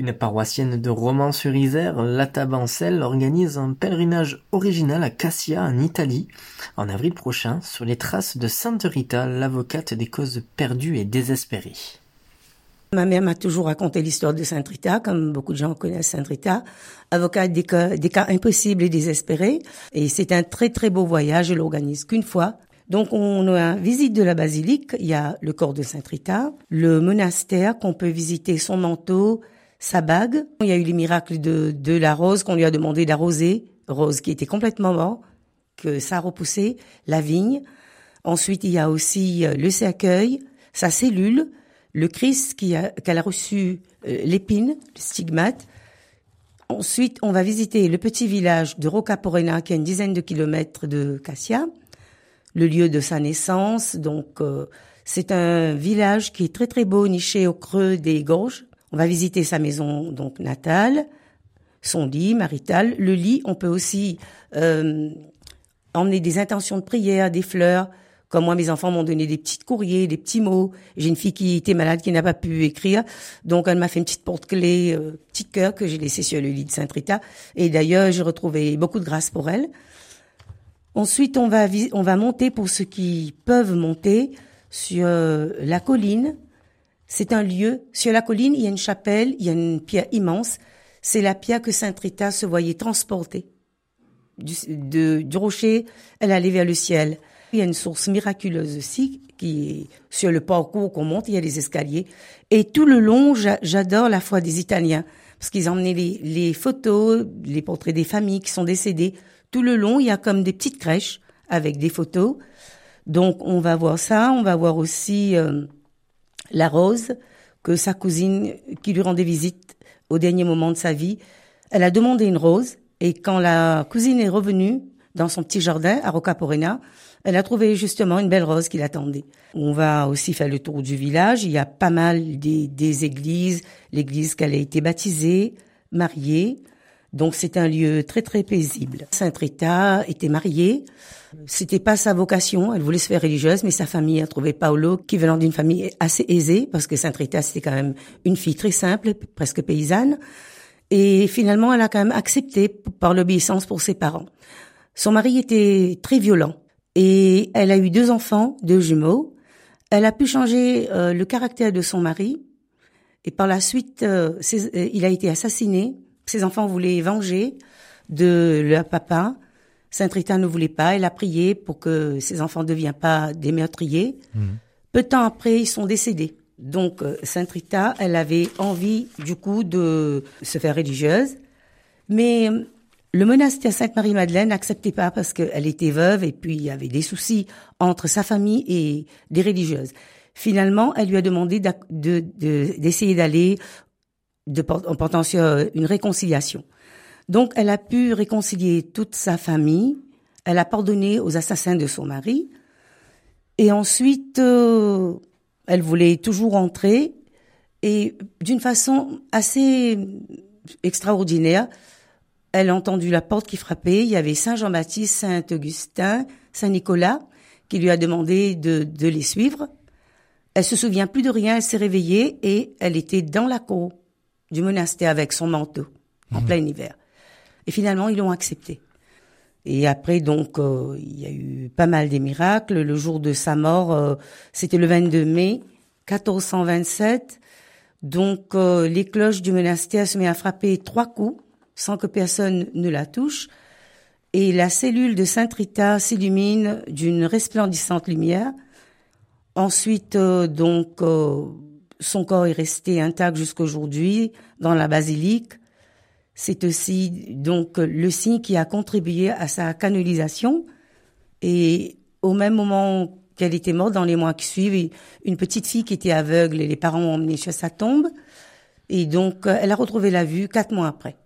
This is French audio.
Une paroissienne de Romans-sur-Isère, Lata Bancel, organise un pèlerinage original à Cassia, en Italie, en avril prochain, sur les traces de Sainte Rita, l'avocate des causes perdues et désespérées. Ma mère m'a toujours raconté l'histoire de Sainte Rita, comme beaucoup de gens connaissent Sainte Rita, avocate des cas, des cas impossibles et désespérés. Et c'est un très très beau voyage, elle l'organise qu'une fois. Donc on a visite de la basilique, il y a le corps de Sainte Rita, le monastère qu'on peut visiter, son manteau, sa bague. Il y a eu les miracles de, de la rose qu'on lui a demandé d'arroser, rose qui était complètement mort, que ça a repoussé, la vigne. Ensuite, il y a aussi euh, le cercueil, sa cellule, le Christ qui a, qu'elle a reçu euh, l'épine, le stigmate. Ensuite, on va visiter le petit village de Rocaporena, qui est une dizaine de kilomètres de Cassia, le lieu de sa naissance. Donc, euh, c'est un village qui est très très beau, niché au creux des gorges. On va visiter sa maison donc natale, son lit marital. Le lit, on peut aussi euh, emmener des intentions de prière, des fleurs. Comme moi, mes enfants m'ont donné des petits courriers, des petits mots. J'ai une fille qui était malade, qui n'a pas pu écrire. Donc, elle m'a fait une petite porte-clés, euh, petit cœur que j'ai laissé sur le lit de Sainte Rita. Et d'ailleurs, j'ai retrouvé beaucoup de grâce pour elle. Ensuite, on va, on va monter pour ceux qui peuvent monter sur euh, la colline c'est un lieu, sur la colline, il y a une chapelle, il y a une pierre immense. C'est la pierre que Sainte Rita se voyait transporter. Du, du rocher, elle allait vers le ciel. Il y a une source miraculeuse aussi, qui est sur le parcours qu'on monte, il y a des escaliers. Et tout le long, j'adore la foi des Italiens, parce qu'ils emmenaient les, les photos, les portraits des familles qui sont décédées. Tout le long, il y a comme des petites crèches avec des photos. Donc, on va voir ça. On va voir aussi... Euh, la rose que sa cousine qui lui rendait visite au dernier moment de sa vie. Elle a demandé une rose et quand la cousine est revenue dans son petit jardin à Rocaporena, elle a trouvé justement une belle rose qui l'attendait. On va aussi faire le tour du village. Il y a pas mal des, des églises, l'église qu'elle a été baptisée, mariée. Donc c'est un lieu très très paisible. Sainte Rita était mariée. C'était pas sa vocation, elle voulait se faire religieuse, mais sa famille a trouvé Paolo, qui venant d'une famille assez aisée, parce que Sainte Rita c'était quand même une fille très simple, presque paysanne. Et finalement, elle a quand même accepté par l'obéissance pour ses parents. Son mari était très violent et elle a eu deux enfants, deux jumeaux. Elle a pu changer euh, le caractère de son mari et par la suite, euh, euh, il a été assassiné ses enfants voulaient venger de leur papa. Sainte Rita ne voulait pas. Elle a prié pour que ses enfants ne deviennent pas des meurtriers. Mhm. Peu de temps après, ils sont décédés. Donc, euh, Sainte Rita, elle avait envie, du coup, de se faire religieuse. Mais euh, le monastère Sainte-Marie-Madeleine n'acceptait pas parce qu'elle était veuve et puis il y avait des soucis entre sa famille et des religieuses. Finalement, elle lui a demandé d'essayer d'aller de, en portant sur euh, une réconciliation. Donc, elle a pu réconcilier toute sa famille. Elle a pardonné aux assassins de son mari. Et ensuite, euh, elle voulait toujours entrer. Et d'une façon assez extraordinaire, elle a entendu la porte qui frappait. Il y avait Saint Jean-Baptiste, Saint Augustin, Saint Nicolas qui lui a demandé de, de les suivre. Elle se souvient plus de rien. Elle s'est réveillée et elle était dans la cour du monastère avec son manteau en mhm. plein hiver. Et finalement, ils l'ont accepté. Et après, donc, euh, il y a eu pas mal des miracles. Le jour de sa mort, euh, c'était le 22 mai 1427. Donc, euh, les cloches du monastère se mettent à frapper trois coups sans que personne ne la touche. Et la cellule de Sainte Rita s'illumine d'une resplendissante lumière. Ensuite, donc, son corps est resté intact jusqu'aujourd'hui dans la basilique. C'est aussi donc le signe qui a contribué à sa canonisation. Et au même moment qu'elle était morte, dans les mois qui suivent, une petite fille qui était aveugle et les parents ont emmené chez sa tombe. Et donc, elle a retrouvé la vue quatre mois après.